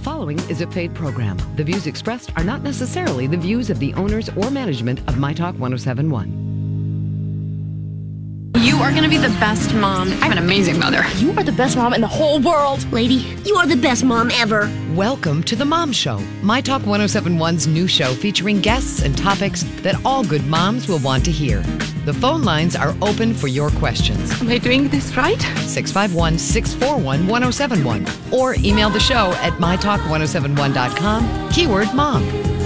following is a paid program. The views expressed are not necessarily the views of the owners or management of My Talk 1071. You are going to be the best mom. I'm an amazing mother. You are the best mom in the whole world. Lady, you are the best mom ever. Welcome to The Mom Show, My Talk 1071's new show featuring guests and topics that all good moms will want to hear. The phone lines are open for your questions. Am I doing this right? 651 641 1071 or email the show at mytalk1071.com, keyword mom.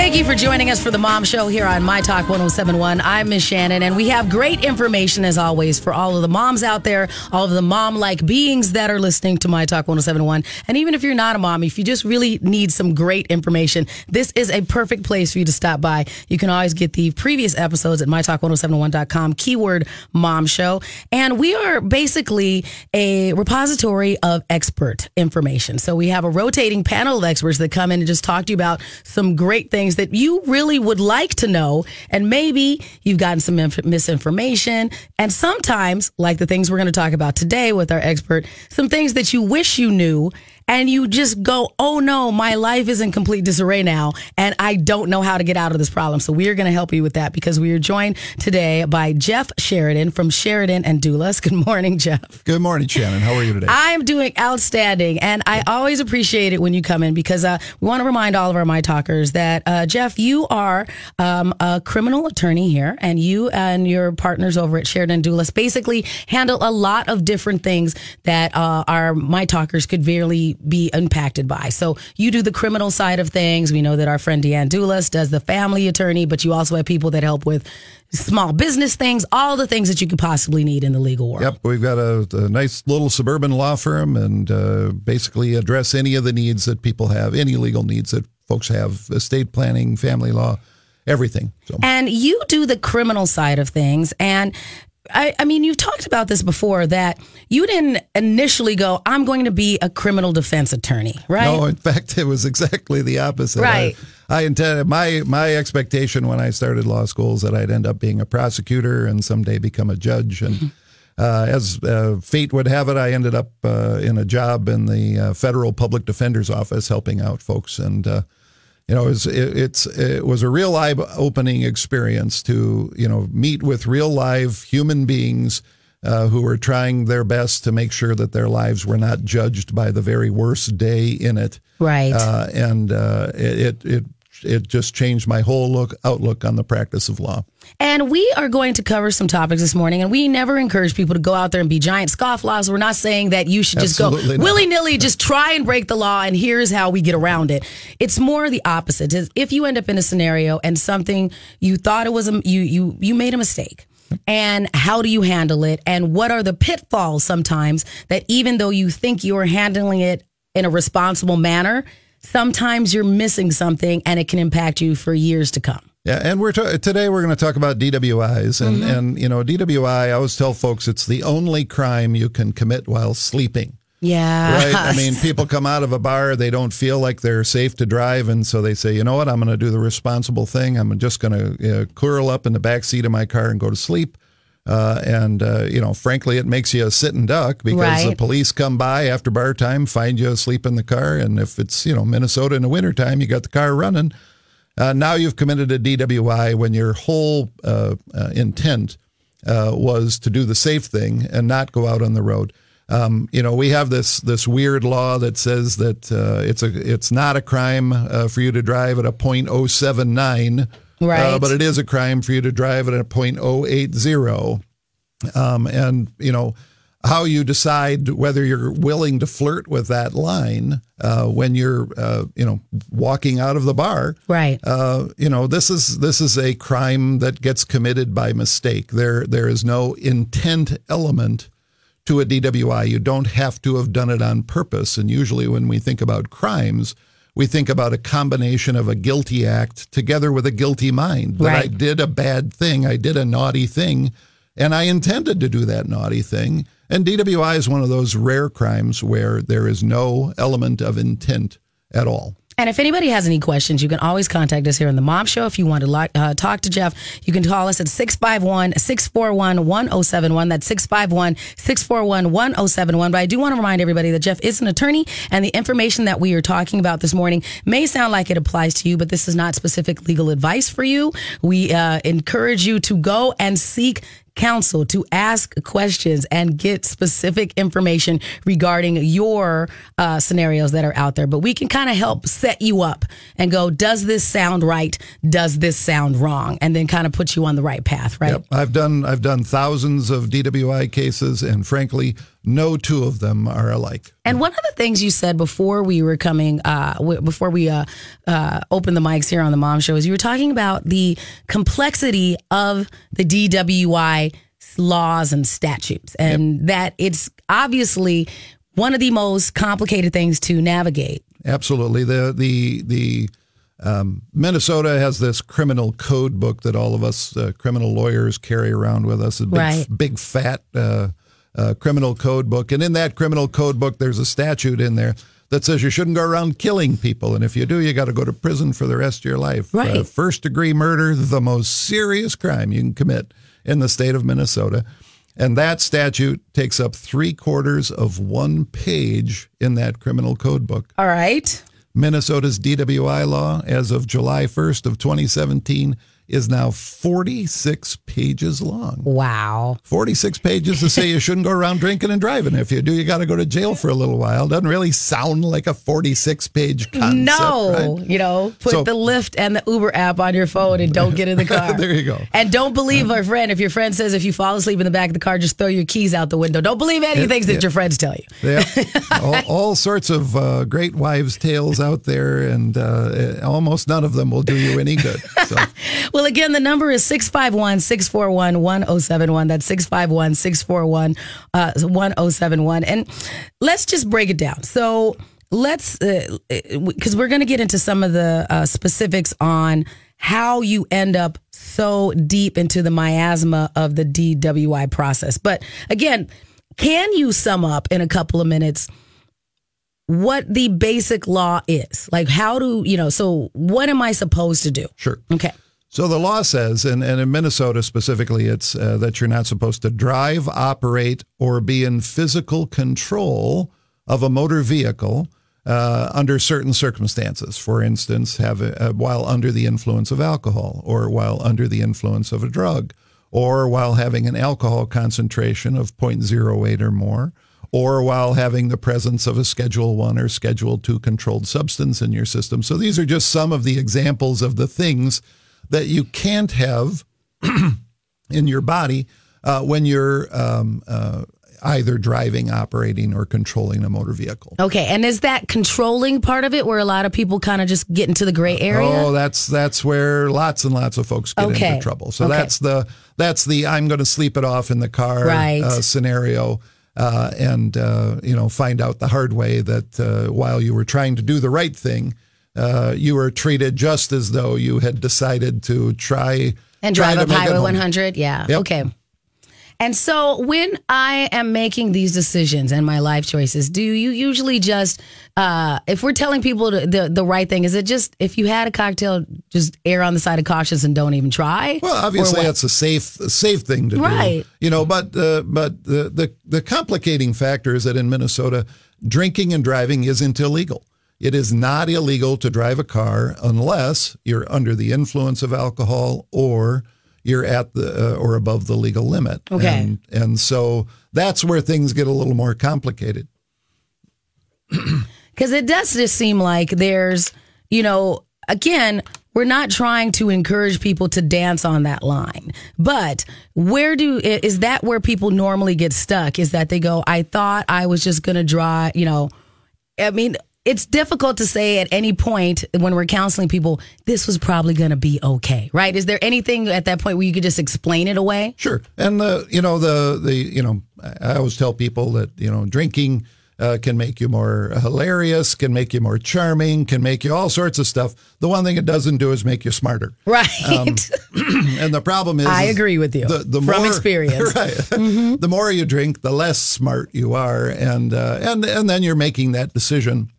Thank you for joining us for the Mom Show here on My Talk 1071. I'm Miss Shannon, and we have great information as always for all of the moms out there, all of the mom like beings that are listening to My Talk 1071. And even if you're not a mom, if you just really need some great information, this is a perfect place for you to stop by. You can always get the previous episodes at mytalk1071.com, keyword mom show. And we are basically a repository of expert information. So we have a rotating panel of experts that come in and just talk to you about some great things that you really would like to know. And maybe you've gotten some inf- misinformation. And sometimes, like the things we're going to talk about today with our expert, some things that you wish you knew and you just go, oh no, my life is in complete disarray now, and I don't know how to get out of this problem. So we are going to help you with that because we are joined today by Jeff Sheridan from Sheridan and Dulas. Good morning, Jeff. Good morning, Shannon. How are you today? I'm doing outstanding, and I always appreciate it when you come in because uh, we want to remind all of our my talkers that uh, Jeff, you are um, a criminal attorney here, and you and your partners over at Sheridan Dulas basically handle a lot of different things that uh, our my talkers could really be impacted by. So you do the criminal side of things. We know that our friend Deanne Dulas does the family attorney, but you also have people that help with small business things, all the things that you could possibly need in the legal world. Yep, we've got a, a nice little suburban law firm and uh, basically address any of the needs that people have, any legal needs that folks have, estate planning, family law, everything. So. And you do the criminal side of things. And I, I, mean, you've talked about this before that you didn't initially go, I'm going to be a criminal defense attorney, right? No, in fact, it was exactly the opposite. Right. I, I intended my my expectation when I started law school is that I'd end up being a prosecutor and someday become a judge. And uh, as uh, fate would have it, I ended up uh, in a job in the uh, federal public defender's office helping out folks and uh, you know, it was, it, it's it was a real eye-opening experience to you know meet with real live human beings uh, who were trying their best to make sure that their lives were not judged by the very worst day in it. Right. Uh, and uh, it it it just changed my whole look outlook on the practice of law. And we are going to cover some topics this morning. And we never encourage people to go out there and be giant scofflaws. We're not saying that you should just Absolutely go willy nilly, just try and break the law. And here's how we get around it. It's more the opposite. If you end up in a scenario and something you thought it was a, you you you made a mistake. And how do you handle it? And what are the pitfalls sometimes that even though you think you're handling it in a responsible manner, sometimes you're missing something and it can impact you for years to come. Yeah, and we're ta- today we're going to talk about DWIs, and Mm-hmm. and you know DWI. I always tell folks it's the only crime you can commit while sleeping. Yeah. Right? I mean, people come out of a bar, they don't feel like they're safe to drive, and so they say, you know what, I'm going to do the responsible thing. I'm just going to uh, curl up in the back seat of my car and go to sleep. Uh, and uh, you know, frankly, it makes you a sitting duck because the police come by after bar time, find you asleep in the car, and if it's you know Minnesota in the wintertime, you got the car running. Uh, now you've committed a DWI when your whole uh, uh, intent uh, was to do the safe thing and not go out on the road. Um, you know, we have this this weird law that says that uh, it's a it's not a crime uh, for you to drive at a .079, Right. uh, but it is a crime for you to drive at a .080. Um, and you know how you decide whether you're willing to flirt with that line uh, when you're uh, you know walking out of the bar Right. uh, you know this is this is a crime that gets committed by mistake there there is no intent element to a DWI you don't have to have done it on purpose and usually when we think about crimes we think about a combination of a guilty act together with a guilty mind that I did a bad thing I did a naughty thing and I intended to do that naughty thing. And DWI is one of those rare crimes where there is no element of intent at all. And if anybody has any questions, you can always contact us here on the Mom Show. If you want to uh, talk to Jeff, you can call us at 651 641 1071. That's 651 641 1071. But I do want to remind everybody that Jeff is an attorney, and the information that we are talking about this morning may sound like it applies to you, but this is not specific legal advice for you. We uh, encourage you to go and seek counsel to ask questions and get specific information regarding your uh, scenarios that are out there. But we can kind of help set you up and go, does this sound right? Does this sound wrong? And then kind of put you on the right path, right? Yep. I've done I've done thousands of DWI cases, and frankly, no two of them are alike. And one of the things you said before we were coming, uh, w- before we uh, uh, opened the mics here on the Mom Show, is you were talking about the complexity of the DWI laws and statutes, and yep. that it's obviously one of the most complicated things to navigate. Absolutely, the the the um, Minnesota has this criminal code book that all of us uh, criminal lawyers carry around with us. A big, right. big fat uh, uh, criminal code book. And in that criminal code book, there's a statute in there that says you shouldn't go around killing people. And if you do, you got to go to prison for the rest of your life. Uh, right. Uh, first degree murder, the most serious crime you can commit in the state of Minnesota. And that statute takes up three quarters of one page in that criminal code book. All right. Minnesota's DWI law, as of July 1st of 2017, is now 46 pages long. Wow. 46 pages to say you shouldn't go around drinking and driving. If you do, you got to go to jail for a little while. Doesn't really sound like a 46 page concept. No. Right? You know, put so, the Lyft and the Uber app on your phone and don't get in the car. there you go. And don't believe our friend. If your friend says if you fall asleep in the back of the car, just throw your keys out the window. Don't believe anything that your friends tell you. Yeah. all, all, sorts of uh, great wives' tales out there, and uh, almost none of them will do you any good. So. well, well, again, the number is 651 641 1071. That's 651 641 1071. And let's just break it down. So let's, because uh, we're going to get into some of the uh, specifics on how you end up so deep into the miasma of the DWI process. But again, can you sum up in a couple of minutes? what the basic law is. Like, how do, you know, so what am I supposed to do? Sure. Okay. So the law says, and, and in Minnesota specifically, it's uh, that you're not supposed to drive, operate, or be in physical control of a motor vehicle uh, under certain circumstances. For instance, have a, uh, while under the influence of alcohol, or while under the influence of a drug, or while having an alcohol concentration of 0.08 or more, or while having the presence of a Schedule One or Schedule Two controlled substance in your system. So these are just some of the examples of the things that you can't have in your body uh, when you're um, uh, either driving, operating, or controlling a motor vehicle. Okay, and is that controlling part of it where a lot of people kind of just get into the gray area? Oh, that's that's where lots and lots of folks get okay. into trouble. So okay. that's the that's the I'm going to sleep it off in the car right. uh, scenario. Uh, and uh, you know, find out the hard way that uh, while you were trying to do the right thing, uh, you were treated just as though you had decided to try and try drive up Highway 100. Yeah. Yep. Okay. And so when I am making these decisions and my life choices, do you usually just, uh, if we're telling people to, the, the right thing, is it just, if you had a cocktail, just err on the side of cautious and don't even try? Well, obviously that's a safe, a safe thing to right. do. Right. You know, but, uh, but the, the, the complicating factor is that in Minnesota, drinking and driving isn't illegal. It is not illegal to drive a car unless you're under the influence of alcohol or you're at the uh, or above the legal limit. Okay. And, and so that's where things get a little more complicated. Because it does just seem like there's, you know, again, we're not trying to encourage people to dance on that line. But where do is that where people normally get stuck? Is that they go, I thought I was just going to draw, you know, I mean, it's difficult to say at any point when we're counseling people, this was probably going to be okay, right? Is there anything at that point where you could just explain it away? Sure. And the, you know, the, the, you know, I always tell people that, you know, drinking uh, can make you more hilarious, can make you more charming, can make you all sorts of stuff. The one thing it doesn't do is make you smarter. Right. Um, and the problem is, I agree with you. The, the from more, experience, right? Mm-hmm. The more you drink, the less smart you are, and uh, and and then you're making that decision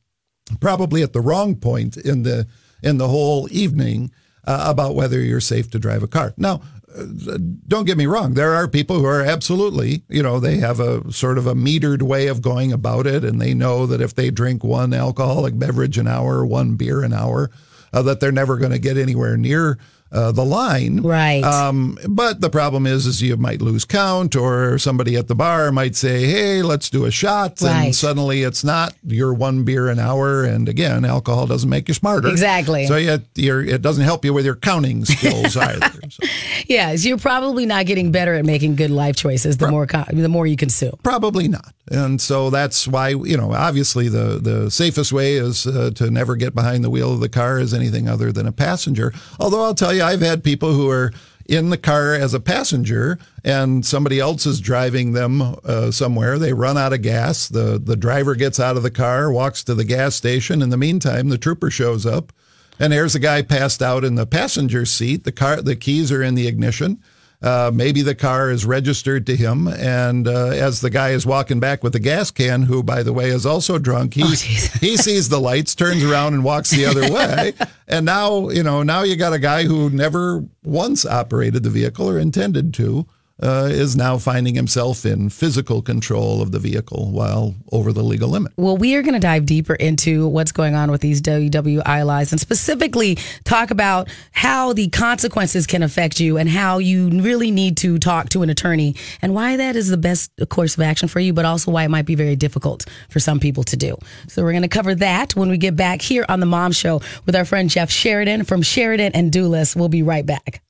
probably at the wrong point in the in the whole evening uh, about whether you're safe to drive a car. Now, uh, don't get me wrong. There are people who are absolutely, you know, they have a sort of a metered way of going about it, and they know that if they drink one alcoholic beverage an hour, one beer an hour, uh, that they're never going to get anywhere near uh, the line. Right. Um, but the problem is, is you might lose count, or somebody at the bar might say, "Hey, let's do a shot," Right. and suddenly it's not your one beer an hour. And again, alcohol doesn't make you smarter. Exactly. So you, you're, it doesn't help you with your counting skills either. So Yes, you're probably not getting better at making good life choices the more co- the more you consume. probably not. And so that's why you know, obviously, the the safest way is uh, to never get behind the wheel of the car as anything other than a passenger. Although I'll tell you, I've had people who are in the car as a passenger and somebody else is driving them uh, somewhere. They run out of gas. The the driver gets out of the car walks to the gas station. In the meantime the trooper shows up and there's a guy passed out in the passenger seat. The car the keys are in the ignition uh, maybe the car is registered to him, and uh, as the guy is walking back with the gas can, who, by the way, is also drunk, he he sees the lights, turns around, and walks the other way. And now, you know, now you got a guy who never once operated the vehicle or intended to, uh, is now finding himself in physical control of the vehicle while over the legal limit. Well, we are going to dive deeper into what's going on with these DWI lies and specifically talk about how the consequences can affect you and how you really need to talk to an attorney and why that is the best course of action for you, but also why it might be very difficult for some people to do. So we're going to cover that when we get back here on the Mom Show with our friend Jeff Sheridan from Sheridan and Dulas. We'll be right back.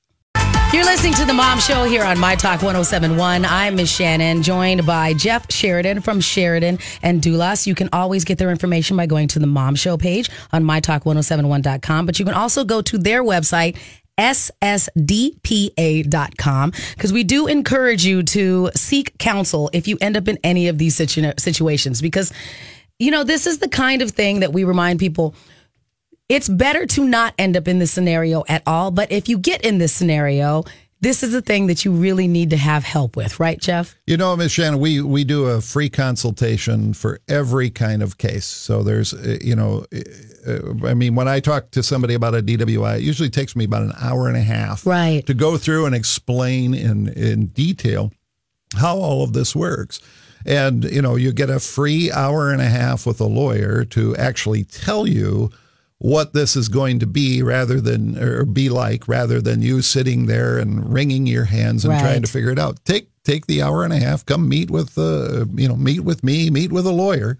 You're listening to the Mom Show here on My Talk 1071. I'm Miss Shannon, joined by Jeff Sheridan from Sheridan and Dulas. You can always get their information by going to the Mom Show page on mytalk1071.com, but you can also go to their website, ssdpa.com because we do encourage you to seek counsel if you end up in any of these situ- situations because you know this is the kind of thing that we remind people it's better to not end up in this scenario at all. But if you get in this scenario, this is the thing that you really need to have help with, right, Jeff? You know, Ms. Shannon, we, we do a free consultation for every kind of case. So there's, uh, you know, uh, I mean, when I talk to somebody about a DWI, it usually takes me about an hour and a half Right. to go through and explain in, in detail how all of this works. And, you know, you get a free hour and a half with a lawyer to actually tell you what this is going to be rather than or be like rather than you sitting there and wringing your hands and Right. trying to figure it out take take the hour and a half come meet with uh, you know meet with me meet with a lawyer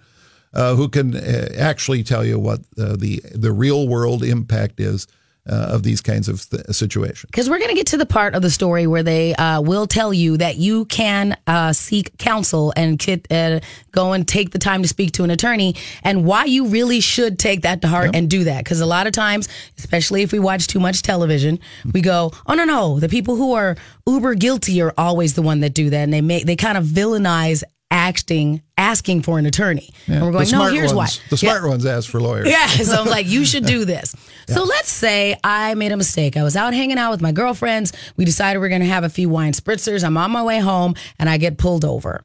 uh, who can uh, actually tell you what uh, the the real world impact is uh, of these kinds of th- situations Because we're going to get to the part of the story where they uh, will tell you that you can uh, seek counsel and get, uh, go and take the time to speak to an attorney and why you really should take that to heart and do that. Because a lot of times, especially if we watch too much television, we go, oh, no, no. The people who are uber guilty are always the one that do that. And they make, they kind of villainize acting, asking for an attorney. And we're going, no, here's ones, why. the Yeah. smart ones ask for lawyers Yeah. So I'm like, you should do this. So let's say I made a mistake. I was out hanging out with my girlfriends. We decided we're going to have a few wine spritzers. I'm on my way home and I get pulled over.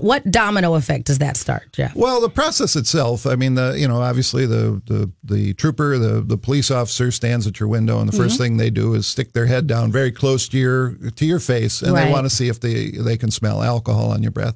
What domino effect does that start, Jeff? Well, the process itself, I mean, the you know, obviously the the, the trooper, the, the police officer stands at your window, and the 1st Mm-hmm. thing they do is stick their head down very close to your to your face, and Right. they want to see if they they can smell alcohol on your breath.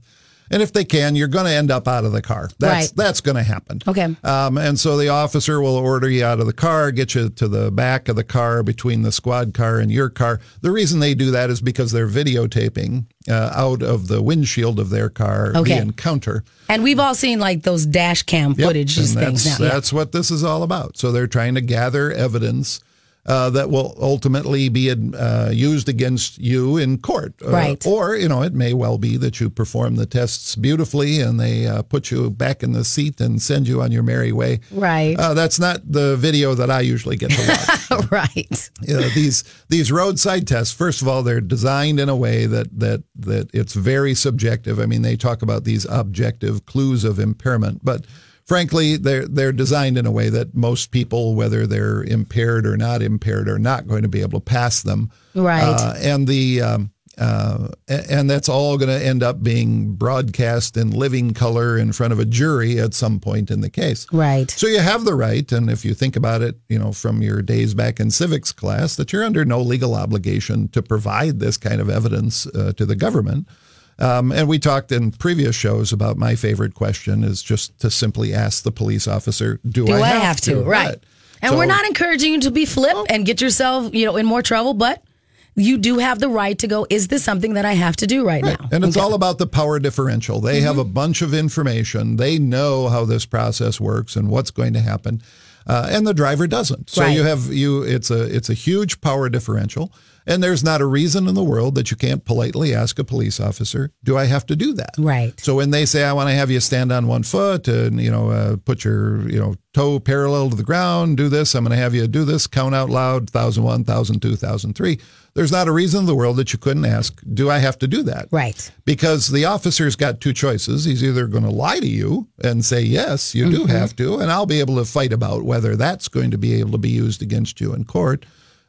And if they can, you're going to end up out of the car. That's Right. that's going to happen. Okay. Um, and so the officer will order you out of the car, get you to the back of the car between the squad car and your car. The reason they do that is because they're videotaping uh, out of the windshield of their car Okay. the encounter. And we've all seen like those dash cam Yep, footage things that's, now. Yeah. That's what this is all about. So they're trying to gather evidence uh, that will ultimately be uh, used against you in court. Uh, Right. Or, you know, it may well be that you perform the tests beautifully and they uh, put you back in the seat and send you on your merry way. Right. Uh, that's not the video that I usually get to watch. right. you know, these these roadside tests. First of all, they're designed in a way that that that it's very subjective. I mean, they talk about these objective clues of impairment, but frankly, they're they're designed in a way that most people, whether they're impaired or not impaired, are not going to be able to pass them. Right. Uh, and the um, uh, and that's all going to end up being broadcast in living color in front of a jury at some point in the case. Right. So you have the right, and if you think about it, you know, from your days back in civics class, that you're under no legal obligation to provide this kind of evidence uh, to the government. Um, and we talked in previous shows about my favorite question is just to simply ask the police officer, "Do, Do I, I have to? Right. And So- we're not encouraging you to be flip and get yourself, you know, in more trouble, but you do have the right to go, is this something that I have to do right, now? And it's all about the power differential. They have a bunch of information. They know how this process works and what's going to happen. Uh, and the driver doesn't. So Right. you have you it's a it's a huge power differential. And there's not a reason in the world that you can't politely ask a police officer, "Do I have to do that?" Right. So when they say, "I want to have you stand on one foot and you know uh, put your you know toe parallel to the ground, do this," I'm going to have you do this, count out loud, thousand one, thousand two, thousand three. There's not a reason in the world that you couldn't ask, "Do I have to do that?" Right. because the officer's got two choices. He's either going to lie to you and say, yes, you do have to, and I'll be able to fight about whether that's going to be able to be used against you in court,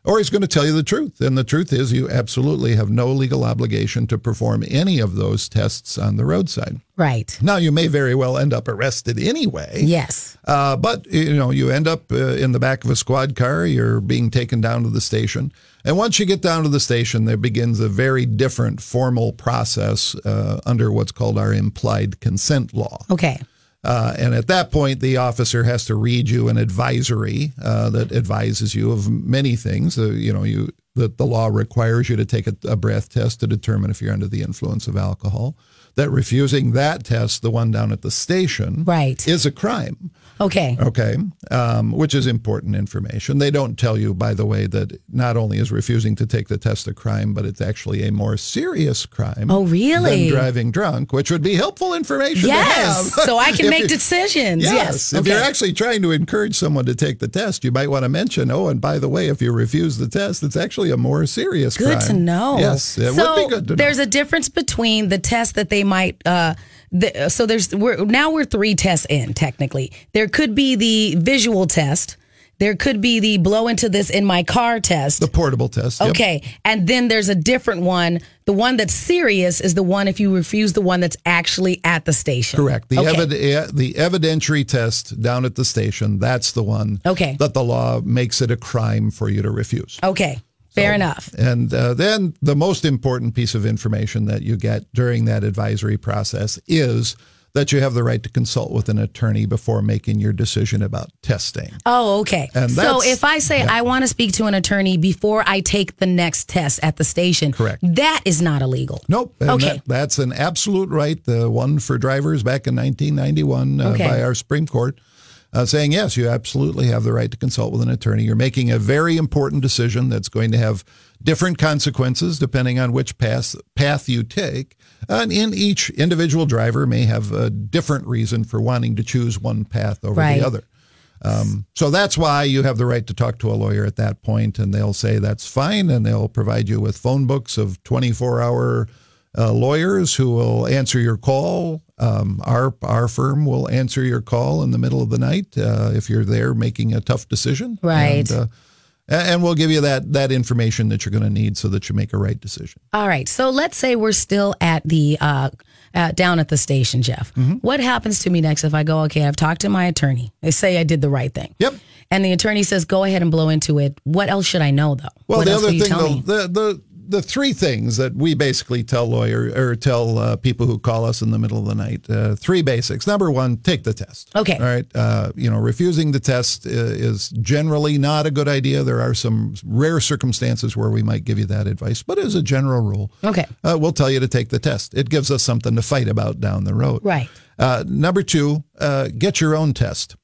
or he's going to tell you the truth. And the truth is, you absolutely have no legal obligation to perform any of those tests on the roadside. Right. Now, you may very well end up arrested anyway. Yes. Uh, but you know, you end up uh, in the back of a squad car. You're being taken down to the station, and once you get down to the station, there begins a very different formal process uh, under what's called our implied consent law. Okay. Uh, and at that point, the officer has to read you an advisory uh, that advises you of many things. Uh, you know, you that the law requires you to take a, a breath test to determine if you're under the influence of alcohol. That refusing that test, the one down at the station, Right. is a crime. Okay. Okay, um, which is important information. They don't tell you, by the way, that not only is refusing to take the test a crime, but it's actually a more serious crime. Oh, really? Than driving drunk, which would be helpful information Yes. to have. So I can make you- decisions. Yes. Yes. If Okay. you're actually trying to encourage someone to take the test, you might want to mention, oh, and by the way, if you refuse the test, it's actually a more serious Good crime. Good to know. Yes, it so would be good to know. There's a difference between the test that they might. Uh, the, so there's we're now we're three tests in technically. There could be the visual test. There could be the blow into this in my car test. the portable test. yep. Okay. And then there's a different one. The one that's serious is the one if you refuse the one that's actually at the station. Correct. The Okay. evid- eh, the evidentiary test down at the station, that's the one Okay. that the law makes it a crime for you to refuse. Okay. Fair enough. And uh, then the most important piece of information that you get during that advisory process is that you have the right to consult with an attorney before making your decision about testing. Oh, okay. And so if I say I want to speak to an attorney before I take the next test at the station, Correct. That is not illegal. Nope. And Okay. that- that's an absolute right. The one for drivers back in 1991 uh, Okay. by our Supreme Court. Uh, saying yes, you absolutely have the right to consult with an attorney. You're making a very important decision that's going to have different consequences depending on which path path you take. And in each individual driver may have a different reason for wanting to choose one path over Right. the other. Um, so that's why you have the right to talk to a lawyer at that point, and they'll say that's fine, and they'll provide you with phone books of 24 hour uh, lawyers who will answer your call. Um, our our firm will answer your call in the middle of the night uh, if you're there making a tough decision, Right. And, uh, and we'll give you that that information that you're going to need so that you make a right decision. All right. So let's say we're still at the uh, uh, down at the station, Jeff. Mm-hmm. What happens to me next if I go? Okay, I've talked to my attorney. They say I did the right thing. Yep. And the attorney says, "Go ahead and blow into it." What else should I know, though? Well, what the else other thing, though, the the the three things that we basically tell lawyer or tell uh, people who call us in the middle of the night. Uh, three basics. Number one, take the test. Okay. All right. Uh, you know, refusing the test uh, is generally not a good idea. There are some rare circumstances where we might give you that advice, but as a general rule, Okay. uh, we'll tell you to take the test. It gives us something to fight about down the road. Right. Uh, number two, uh, get your own test.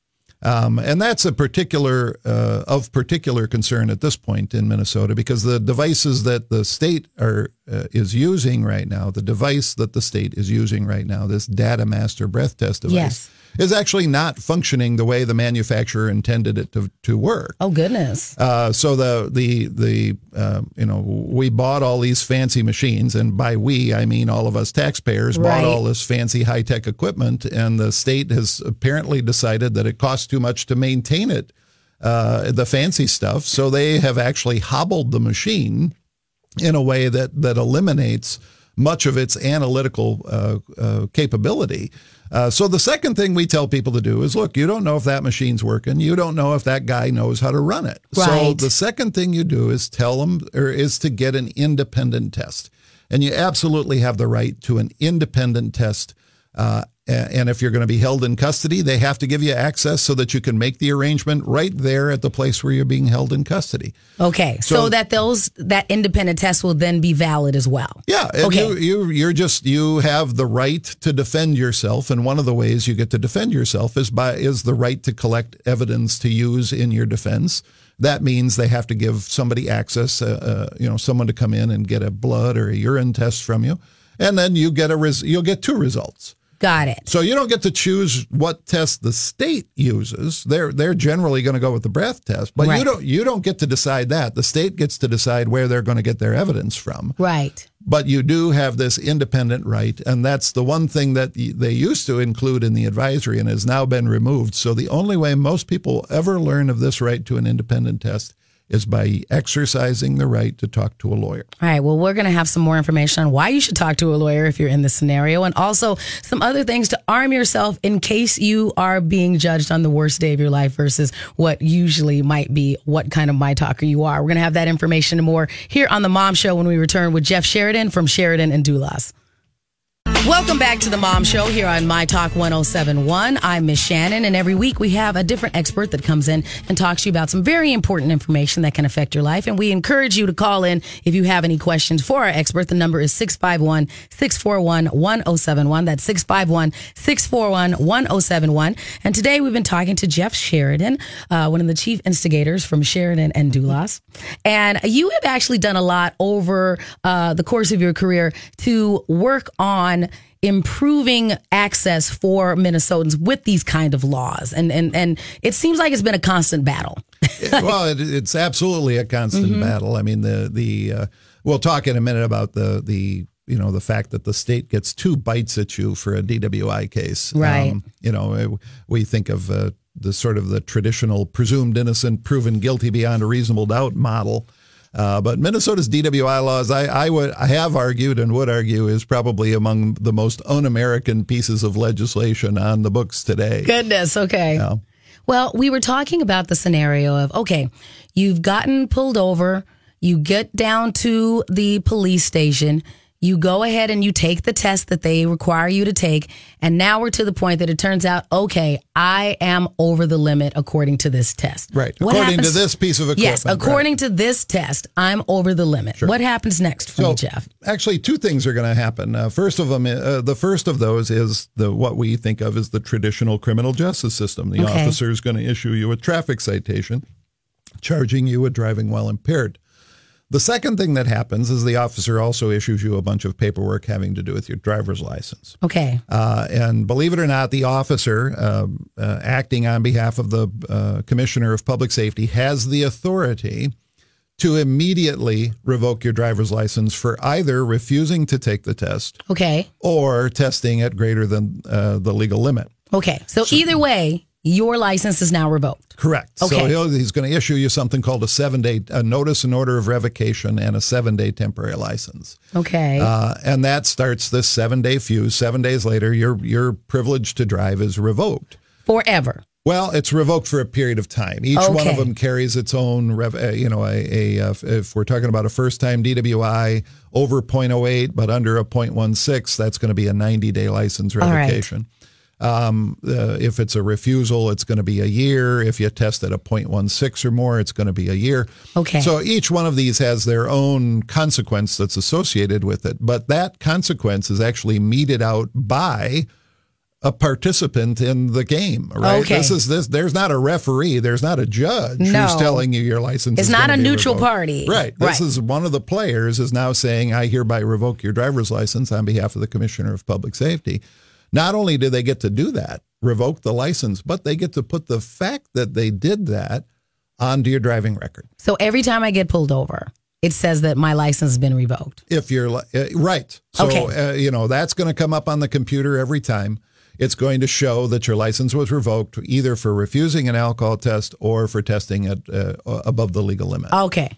Um, and that's a particular uh, of particular concern at this point in Minnesota because the devices that the state are uh, is using right now, the device that the state is using right now, this DataMaster breath test device, Yes. Is actually not functioning the way the manufacturer intended it to, to work. Oh goodness. Uh, so the the the uh, you know we bought all these fancy machines, and by we I mean all of us taxpayers Right. bought all this fancy high tech equipment, and the state has apparently decided that it costs too much to maintain it, uh, the fancy stuff. So they have actually hobbled the machine in a way that that eliminates much of its analytical uh, uh, capability. Uh, so the second thing we tell people to do is look, you don't know if that machine's working. You don't know if that guy knows how to run it. So the second thing you do is tell them or is to get an independent test. And you absolutely have the right to an independent test. And if you're going to be held in custody, they have to give you access so that you can make the arrangement right there at the place where you're being held in custody. Okay, so, So- that those that independent test will then be valid as well. Yeah, Okay. you, you you're just you have the right to defend yourself, and one of the ways you get to defend yourself is by is the right to collect evidence to use in your defense. That means they have to give somebody access, uh, uh, you know, someone to come in and get a blood or a urine test from you, and then you get a res- you'll get two results. Got it. So you don't get to choose what test the state uses. They're they're generally going to go with the breath test, but Right. you don't you don't get to decide that. The state gets to decide where they're going to get their evidence from Right. but you do have this independent right and that's the one thing that they used to include in the advisory and has now been removed so the only way most people ever learn of this right to an independent test is by exercising the right to talk to a lawyer All right. Well, we're going to have some more information on why you should talk to a lawyer if you're in this scenario, and also some other things to arm yourself in case you are being judged on the worst day of your life versus what usually might be what kind of my talker you are. We're going to have that information and more here on the Mom Show when we return with Jeff Sheridan from Sheridan and Dulas. Welcome back to the Mom Show here on My Talk 1071. I'm Miss Shannon, and every week we have a different expert that comes in and talks to you about some very important information that can affect your life. And we encourage you to call in if you have any questions for our expert. The number is 651 641 1071. That's 651 641 1071. And today we've been talking to Jeff Sheridan, uh, one of the chief instigators from Sheridan and Dulas. And you have actually done a lot over uh, the course of your career to work on improving access for Minnesotans with these kind of laws. And and and it seems like it's been a constant battle. well it, it's absolutely a constant Mm-hmm. battle i mean the the uh, we'll talk in a minute about the the you know the fact that the state gets two bites at you for a DWI case Um, Right. you know we think of uh, the sort of the traditional presumed innocent proven guilty beyond a reasonable doubt model uh, but Minnesota's DWI laws, I, I would, I have argued and would argue, is probably among the most un-American pieces of legislation on the books today. Goodness, okay. Well, we were talking about the scenario of okay, you've gotten pulled over, you get down to the police station, you go ahead and you take the test that they require you to take, and now we're to the point that it turns out okay, I am over the limit according to this test. Right. What according happens- to this piece of equipment. Yes, according to this test, I'm over the limit. What happens next for me, Jeff? Actually, two things are going to happen. Uh, first of them, uh, the first of those is the what we think of as the traditional criminal justice system. The Okay. officer is going to issue you a traffic citation, charging you with driving while impaired. The second thing that happens is the officer also issues you a bunch of paperwork having to do with your driver's license. Okay. Uh, and believe it or not, the officer um, uh, acting on behalf of the uh, Commissioner of Public Safety has the authority to immediately revoke your driver's license for either refusing to take the test Okay. or testing at greater than uh, the legal limit. Okay. So, either way, your license is now revoked. Correct. So Okay. he'll, he's going to issue you something called a seven day a notice and order of revocation and a seven day temporary license. Okay. Uh, and that starts this seven day fuse. Seven days later, your your privilege to drive is revoked. Forever. Well, it's revoked for a period of time. Each one of them carries its own, rev, uh, you know, a, a uh, if we're talking about a first time DWI over 0.08 but under a 0.16, that's going to be a 90 day license right. revocation. Um, uh, if it's a refusal, it's going to be a year. If you test at a 0.16 or more, it's going to be a year. Okay. So each one of these has their own consequence that's associated with it, but that consequence is actually meted out by a participant in the game, right? Okay. This is this. There's not a referee. There's not a judge No. who's telling you your license. It's is not a neutral revoked. party. right? This Right. is one of the players is now saying, "I hereby revoke your driver's license on behalf of the Commissioner of Public Safety." Not only do they get to do that, revoke the license, but they get to put the fact that they did that onto your driving record. So every time I get pulled over, it says that my license has been revoked. if you're uh, right. So, Okay. uh, you know, that's going to come up on the computer every time. It's going to show that your license was revoked either for refusing an alcohol test or for testing at uh, above the legal limit. Okay.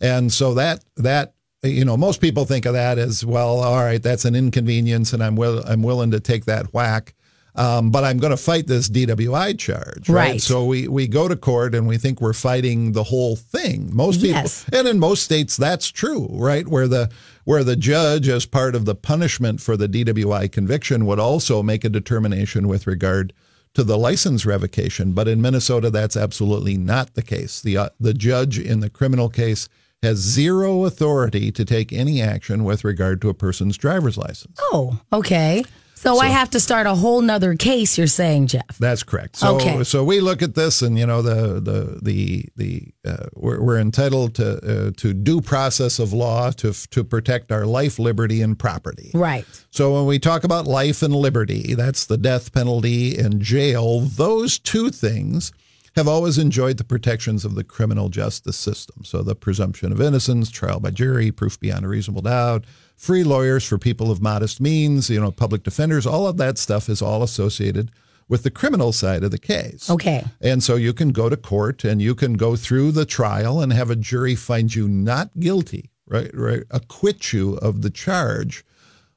And so that that you know, most people think of that as well. All right, that's an inconvenience, and I'm will I'm willing to take that whack. Um, but I'm going to fight this DWI charge, right? Right. So we we go to court and we think we're fighting the whole thing. Most Yes. people, and in most states, that's true, right? Where the where the judge, as part of the punishment for the DWI conviction, would also make a determination with regard to the license revocation. But in Minnesota, that's absolutely not the case. The uh, the judge in the criminal case has zero authority to take any action with regard to a person's driver's license. Oh, okay. So, I have to start a whole nother case. You're saying, Jeff? That's correct. So, Okay. so we look at this, and you know, the the the the uh, we're, we're entitled to uh, to due process of law to to protect our life, liberty, and property. Right. So when we talk about life and liberty, that's the death penalty and jail. Those two things have always enjoyed the protections of the criminal justice system. So the presumption of innocence, trial by jury, proof beyond a reasonable doubt, free lawyers for people of modest means, you know, public defenders, all of that stuff is all associated with the criminal side of the case. Okay. And so you can go to court and you can go through the trial and have a jury find you not guilty, right? Right, acquit you of the charge.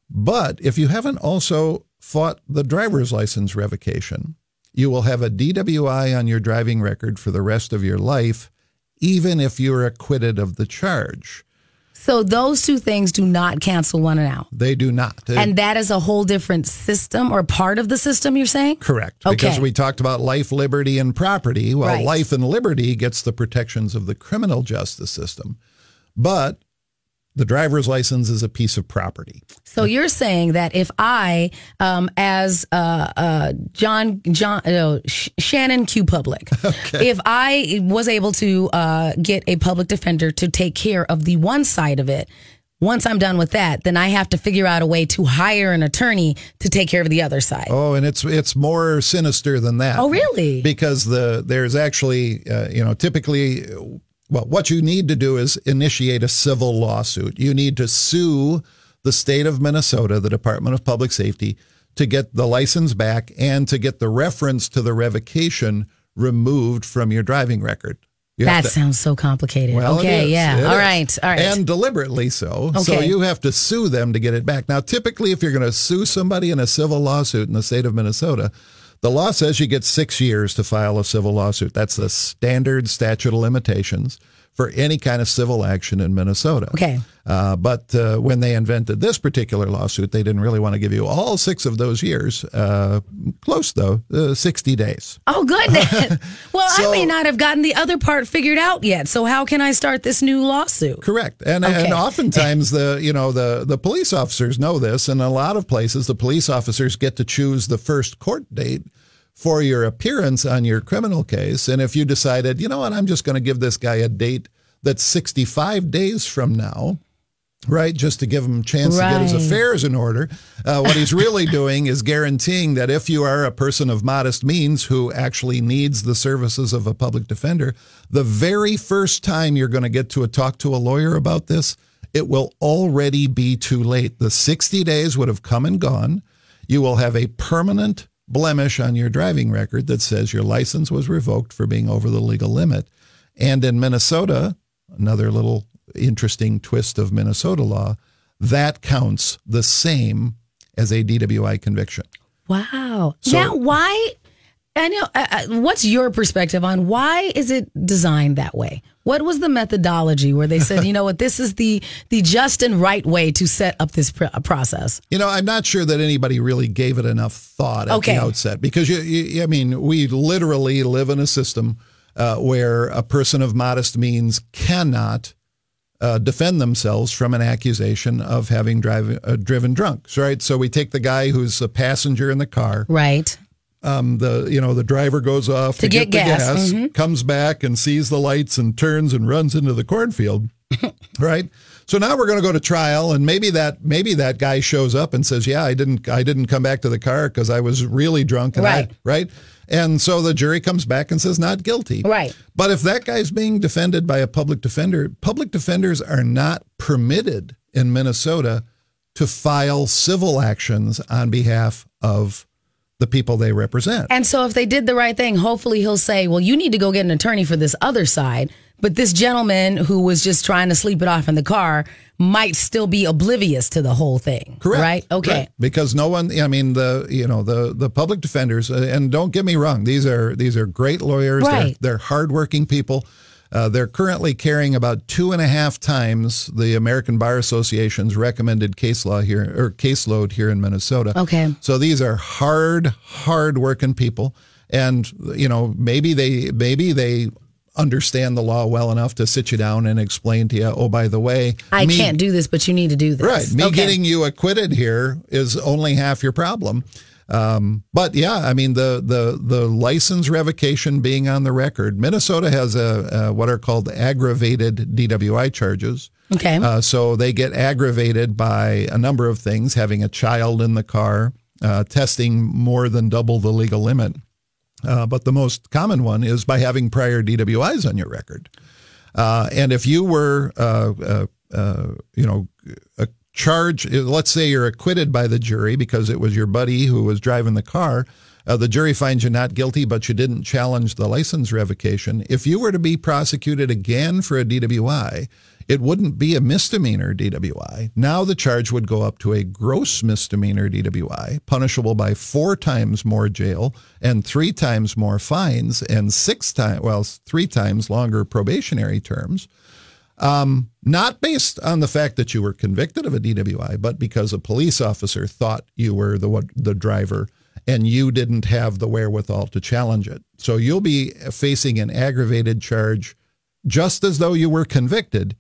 But if you haven't also fought the driver's license revocation, you will have a DWI on your driving record for the rest of your life, even if you're acquitted of the charge. So those two things do not cancel one another out. They do not. And that is a whole different system or part of the system, you're saying? Correct. Because we talked about life, liberty, and property. Well, Right. life and liberty gets the protections of the criminal justice system. But the driver's license is a piece of property. So you're saying that if I, um, as uh, uh, John John uh, Sh- Shannon Q Public, if I was able to uh, get a public defender to take care of the one side of it, once I'm done with that, then I have to figure out a way to hire an attorney to take care of the other side. Oh, and it's it's more sinister than that. Oh, really? Because the there's actually uh, you know typically well what you need to do is initiate a civil lawsuit. You need to sue the state of Minnesota, the Department of Public Safety, to get the license back and to get the reference to the revocation removed from your driving record. You that to- sounds so complicated. well, okay, yeah. All is. right, all right. And deliberately so. So you have to sue them to get it back. Now, typically, if you're going to sue somebody in a civil lawsuit in the state of Minnesota, the law says you get six years to file a civil lawsuit. That's the standard statute of limitations for any kind of civil action in Minnesota. Okay. Uh, but uh, when they invented this particular lawsuit, they didn't really want to give you all six of those years. Uh, close, though, uh, 60 days. Oh, goodness. well, I may not have gotten the other part figured out yet. So, how can I start this new lawsuit? Correct, and Okay. and oftentimes the you know the the police officers know this, and a lot of places the police officers get to choose the first court date for your appearance on your criminal case. And if you decided, you know what, I'm just going to give this guy a date that's 65 days from now. Right, just to give him a chance to get his affairs in order. Uh, what he's really doing is guaranteeing that if you are a person of modest means who actually needs the services of a public defender, the very first time you're going to get to a talk to a lawyer about this, it will already be too late. The 60 days would have come and gone. You will have a permanent blemish on your driving record that says your license was revoked for being over the legal limit. And in Minnesota, another little interesting twist of Minnesota law, that counts the same as a DWI conviction. Wow. So- now, why? I know. Uh, uh, what's your perspective on why is it designed that way? What was the methodology where they said, you know what, this is the the just and right way to set up this pr- process? You know, I'm not sure that anybody really gave it enough thought at Okay. the outset because you, you, I mean, we literally live in a system uh, where a person of modest means cannot uh, defend themselves from an accusation of having drive, uh, driven drunk. Right. So we take the guy who's a passenger in the car. Right. Um, the you know the driver goes off to, get the gas. Mm-hmm. comes back and sees the lights and turns and runs into the cornfield. right. So now we're going to go to trial, and maybe that maybe that guy shows up and says, "Yeah, I didn't I didn't come back to the car because I was really drunk." And Right. I, right. And so the jury comes back and says not guilty. Right. But if that guy's being defended by a public defender, public defenders are not permitted in Minnesota to file civil actions on behalf of the people they represent. And so, if they did the right thing, hopefully he'll say, "Well, you need to go get an attorney for this other side." But this gentleman who was just trying to sleep it off in the car might still be oblivious to the whole thing. Correct. Right? Okay. Right. Because no one, I mean, the you know the the public defenders, uh, and don't get me wrong, these are these are great lawyers. Right. They're, they're hardworking people. Uh, they're currently carrying about two and a half times the American Bar Association's recommended case law here or caseload here in Minnesota. Okay. So these are hard, hard working people, and you know maybe they maybe they understand the law well enough to sit you down and explain to you. Oh, by the way, I me- can't do this, but you need to do this. Right. Me Okay. getting you acquitted here is only half your problem. Um, but yeah, I mean the the the license revocation being on the record. Minnesota has a, a what are called aggravated DWI charges. Okay. Uh, so they get aggravated by a number of things: having a child in the car, uh, testing more than double the legal limit. Uh, but the most common one is by having prior DWIs on your record. Uh, and if you were, uh, uh, uh, you know, a charge, let's say you're acquitted by the jury because it was your buddy who was driving the car, uh, the jury finds you not guilty, but you didn't challenge the license revocation. If you were to be prosecuted again for a DWI, it wouldn't be a misdemeanor DWI. Now the charge would go up to a gross misdemeanor DWI, punishable by four times more jail and three times more fines and six times, well, three times longer probationary terms. Um, not based on the fact that you were convicted of a DWI, but because a police officer thought you were the the driver and you didn't have the wherewithal to challenge it. So you'll be facing an aggravated charge just as though you were convicted,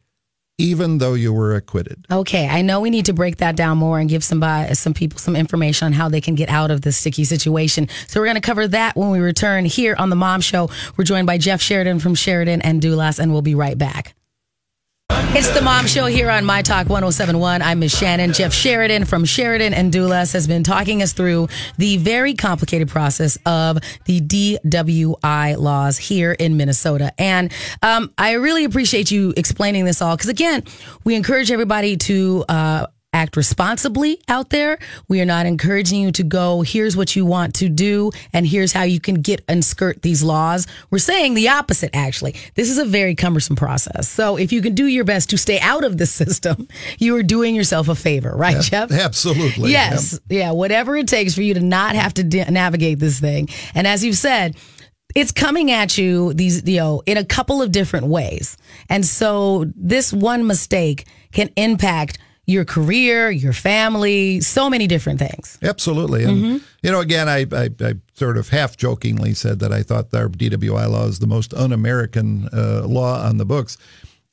even though you were acquitted. Okay, I know we need to break that down more and give somebody, some people some information on how they can get out of this sticky situation. So we're going to cover that when we return here on the Mom Show. We're joined by Jeff Sheridan from Sheridan and Dulas, and we'll be right back. It's the Mom Show here on My Talk 1071. I'm Miss Shannon. Jeff Sheridan from Sheridan and Dulas has been talking us through the very complicated process of the DWI laws here in Minnesota. And um, I really appreciate you explaining this all because, again, we encourage everybody to. Uh, act responsibly out there. We are not encouraging you to go, here's what you want to do, and here's how you can get and skirt these laws. We're saying the opposite, actually. This is a very cumbersome process. So if you can do your best to stay out of the system, you are doing yourself a favor, right, Jeff? Absolutely. Yes. Yeah. Whatever it takes for you to not have to di- navigate this thing. And as you've said, it's coming at you these you know in a couple of different ways and so this one mistake can impact your career your family so many different things Absolutely. And, you know, again, I, I, I sort of half jokingly said that I thought our DWI law is the most un American uh, law on the books.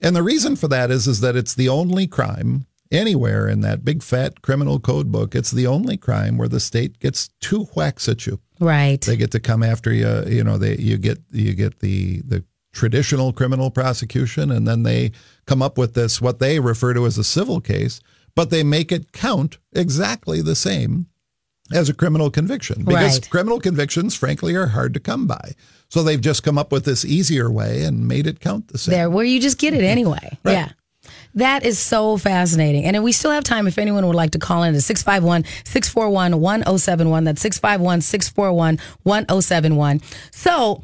And the reason for that is, is that it's the only crime anywhere in that big fat criminal code book. It's the only crime where the state gets two whacks at you. right They get to come after you. You know, they you get you get the the traditional criminal prosecution, and then they come up with this what they refer to as a civil case, but they make it count exactly the same as a criminal conviction because Right. criminal convictions, frankly, are hard to come by. So they've just come up with this easier way and made it count the same. there where you just get it mm-hmm. anyway Right. yeah that is so fascinating. And we still have time if anyone would like to call in to 651 641 1071. That's 651 641 1071. So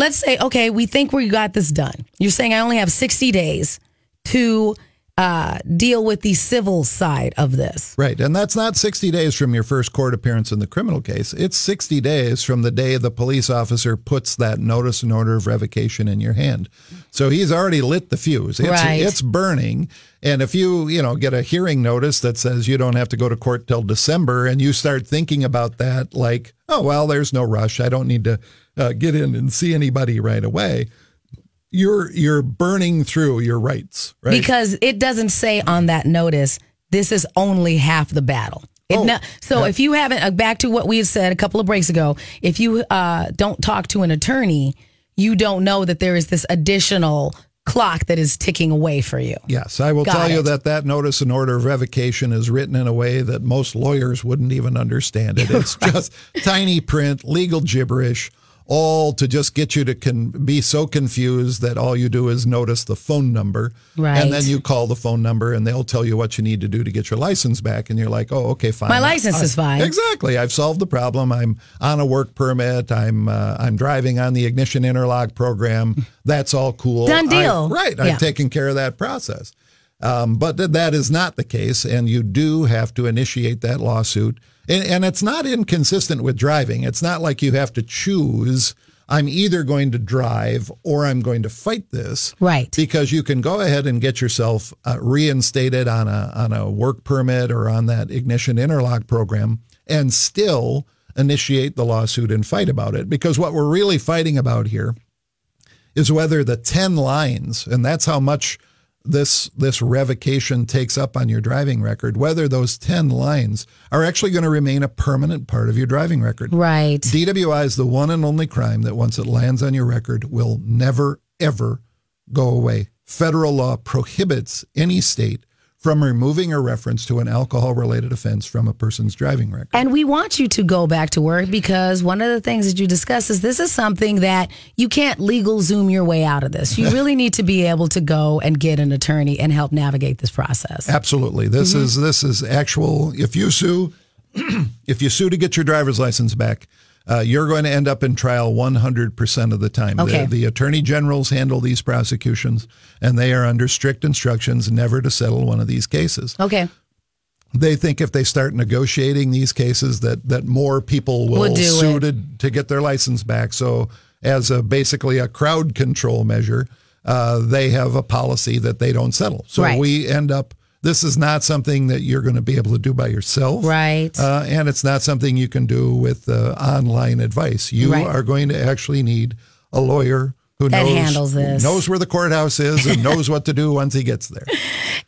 let's say, okay, we think we got this done. You're saying I only have 60 days to uh, deal with the civil side of this. Right. And that's not 60 days from your first court appearance in the criminal case. It's 60 days from the day the police officer puts that notice and order of revocation in your hand. So he's already lit the fuse. It's, Right. it's burning. And if you, you know, get a hearing notice that says you don't have to go to court till December and you start thinking about that like, oh, well, there's no rush. I don't need to uh, get in and see anybody right away. You're you're burning through your rights, right? Because it doesn't say on that notice, this is only half the battle. It Oh, no- so if you haven't, uh, back to what we had said a couple of breaks ago, if you uh, don't talk to an attorney, you don't know that there is this additional clock that is ticking away for you. Yes, I will Got tell you that that notice and order of revocation is written in a way that most lawyers wouldn't even understand it. It's just tiny print, legal gibberish. All to just get you to con- be so confused that all you do is notice the phone number. Right. And then you call the phone number and they'll tell you what you need to do to get your license back. And you're like, oh, okay, fine. My license is fine. Exactly. I've solved the problem. I'm on a work permit. I'm uh, I'm driving on the ignition interlock program. That's all cool. Done deal. I- right. Yeah. I've taken care of that process. Um, but th- that is not the case, and you do have to initiate that lawsuit. And, and it's not inconsistent with driving. It's not like you have to choose. I'm either going to drive or I'm going to fight this. Right. Because you can go ahead and get yourself uh, reinstated on a on a work permit or on that ignition interlock program, and still initiate the lawsuit and fight about it. Because what we're really fighting about here is whether the 10 lines, and that's how much this this revocation takes up on your driving record, whether those 10 lines are actually going to remain a permanent part of your driving record. Right. DWI is the one and only crime that once it lands on your record will never ever go away. Federal law prohibits any state from removing a reference to an alcohol related offense from a person's driving record. And we want you to go back to work because one of the things that you discuss is this is something that you can't legal zoom your way out of this. You really need to be able to go and get an attorney and help navigate this process. Absolutely. This Mm-hmm. is this is actual if you sue if you sue to get your driver's license back, uh, you're going to end up in trial 100% of the time. Okay. The, the attorney generals handle these prosecutions, and they are under strict instructions never to settle one of these cases. Okay. They think if they start negotiating these cases, that that more people will Would do sue it. to, to get their license back. So, as a basically a crowd control measure, uh, they have a policy that they don't settle. So Right. we end up. This is not something that you're going to be able to do by yourself, Right. Uh, and it's not something you can do with uh, online advice. You Right. are going to actually need a lawyer who That knows handles this. knows where the courthouse is, and knows what to do once he gets there.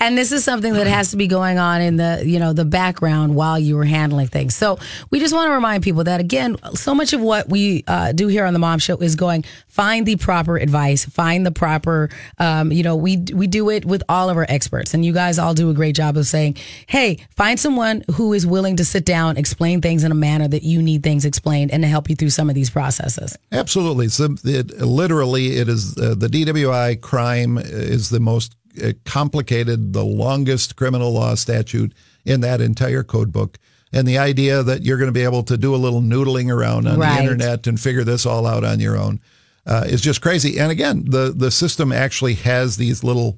And this is something that has to be going on in the, you know, the background while you were handling things. So we just want to remind people that again, so much of what we uh, do here on the Mom Show is going find the proper advice, find the proper, um, you know, we we do it with all of our experts, and you guys all do a great job of saying, hey, find someone who is willing to sit down, explain things in a manner that you need things explained, and to help you through some of these processes. Absolutely. So it, literally, it is uh, the DWI crime is the most uh, complicated, the longest criminal law statute in that entire code book. And the idea that you're going to be able to do a little noodling around on Right. the internet and figure this all out on your own uh, is just crazy. And again, the the system actually has these little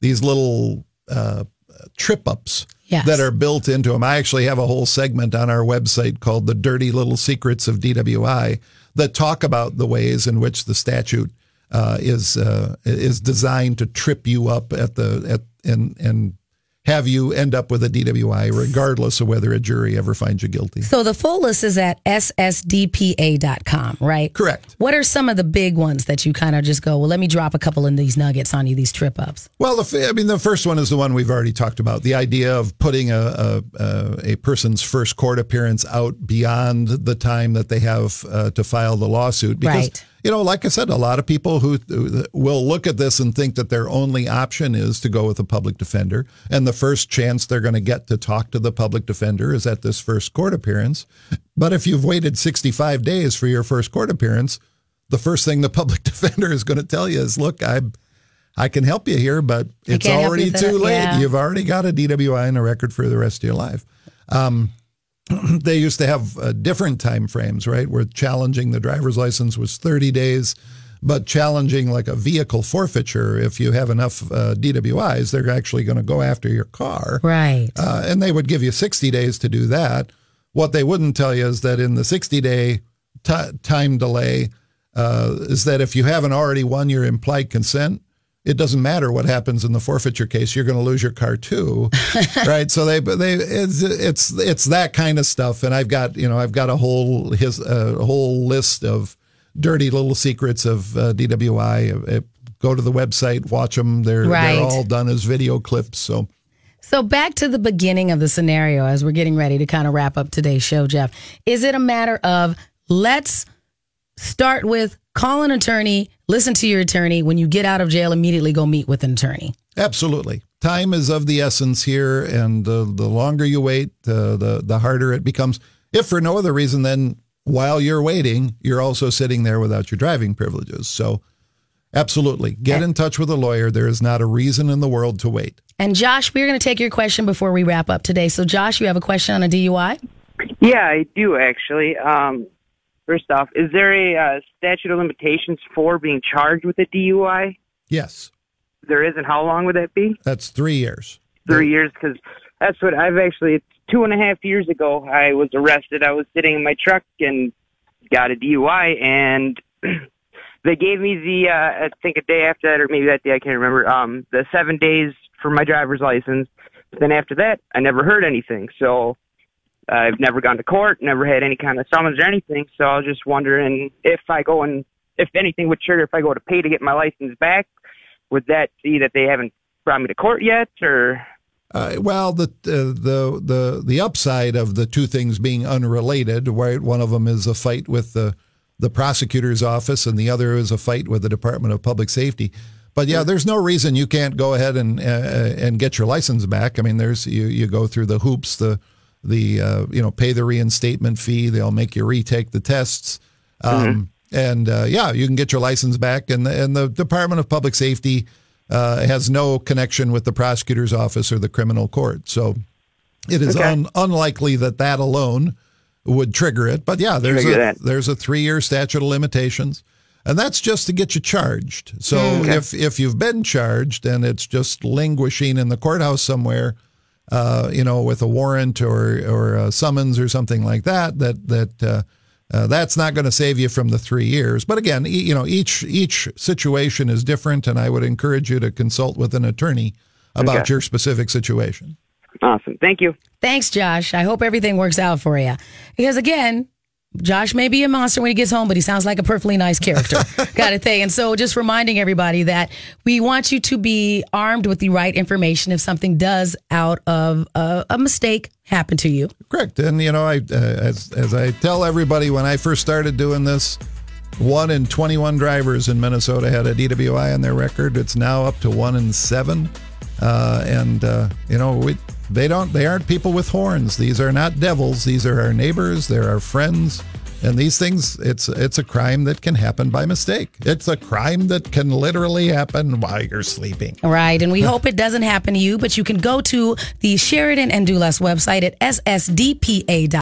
these little uh, trip ups Yes. that are built into them. I actually have a whole segment on our website called "The Dirty Little Secrets of DWI" that talk about the ways in which the statute uh, is uh, is designed to trip you up at the at and and have you end up with a DWI, regardless of whether a jury ever finds you guilty. So the full list is at ssdpa.com, right? Correct. What are some of the big ones that you kind of just go, well, let me drop a couple of these nuggets on you, these trip ups? Well, the, I mean, the first one is the one we've already talked about. The idea of putting a, a, a, a person's first court appearance out beyond the time that they have uh, to file the lawsuit. Because, Right. You know, like I said, a lot of people who who will look at this and think that their only option is to go with a public defender. And the first chance they're going to get to talk to the public defender is at this first court appearance. But if you've waited 65 days for your first court appearance, the first thing the public defender is going to tell you is, look, I I can help you here, but it's already too late. yeah. You've already got a DWI and a record for the rest of your life. Um, they used to have uh, different time frames, right? Where challenging the driver's license was 30 days, but challenging like a vehicle forfeiture, if you have enough uh, DWIs, they're actually going to go after your car. Right. Uh, and they would give you 60 days to do that. What they wouldn't tell you is that in the 60 day ti time delay, uh, is that if you haven't already won your implied consent, it doesn't matter what happens in the forfeiture case. You're going to lose your car too, right? So they, they, it's, it's, it's that kind of stuff. And I've got, you know, I've got a whole his, a whole list of dirty little secrets of uh, DWI. Uh, go to the website, watch them. They're, Right. they're all done as video clips. So. So back to the beginning of the scenario as we're getting ready to kind of wrap up today's show, Jeff. Is it a matter of let's start with call an attorney, listen to your attorney. When you get out of jail, immediately go meet with an attorney. Absolutely. Time is of the essence here, and uh, the longer you wait, uh, the the harder it becomes. If for no other reason than while you're waiting, you're also sitting there without your driving privileges. So, absolutely, get in touch with a lawyer. There is not a reason in the world to wait. And Josh, we're going to take your question before we wrap up today. So, Josh, you have a question on a DUI? Yeah, I do actually. Um, first off, is there a uh, statute of limitations for being charged with a DUI? Yes, There is, and How long would that be? that's three years. Three years? Because that's what I've actually. Two and a half years ago, I was arrested. I was sitting in my truck and got a DUI, and they gave me the. Uh, I think a day after that, or maybe that day, I can't remember. Um, the seven days for my driver's license. But then after that, I never heard anything. So I've never gone to court, never had any kind of summons or anything. So I was just wondering if I go and if anything would trigger if I go to pay to get my license back, would that see that they haven't brought me to court yet, or Uh, well, the, uh, the the the upside of the two things being unrelated, right? One of them is a fight with the the prosecutor's office, and the other is a fight with the Department of Public Safety. But yeah, there's no reason you can't go ahead and uh, and get your license back. I mean, there's you you go through the hoops, the the uh, you know pay the reinstatement fee. They'll make you retake the tests, um, and uh, yeah, you can get your license back. And the, and the Department of Public Safety uh, has no connection with the prosecutor's office or the criminal court. So it is Okay. un, unlikely that that alone would trigger it. But yeah, there's Trigger a that. there's a three year statute of limitations, and that's just to get you charged. So if if you've been charged and it's just languishing in the courthouse somewhere, uh, you know, with a warrant or or a summons or something like that, that that. Uh, uh, that's not going to save you from the three years. But again, e- you know, each each situation is different, and I would encourage you to consult with an attorney about Okay. your specific situation. awesome? Thank you. Thanks, Josh. I hope everything works out for you. Because again, Josh may be a monster when he gets home, but he sounds like a perfectly nice character. Got to thing. And so just reminding everybody that we want you to be armed with the right information if something does out of a, a mistake happen to you. Correct. And you know, I uh, as as I tell everybody when I first started doing this, one in 21 drivers in Minnesota had a DWI on their record. It's now up to one in seven. Uh, and uh, you know, we they don't they aren't people with horns. These are not devils. These are our neighbors. They're our friends. And these things, it's it's a crime that can happen by mistake. It's a crime that can literally happen while you're sleeping. Right. And we hope it doesn't happen to you, but you can go to the Sheridan and Dulas website at ssdpa.com.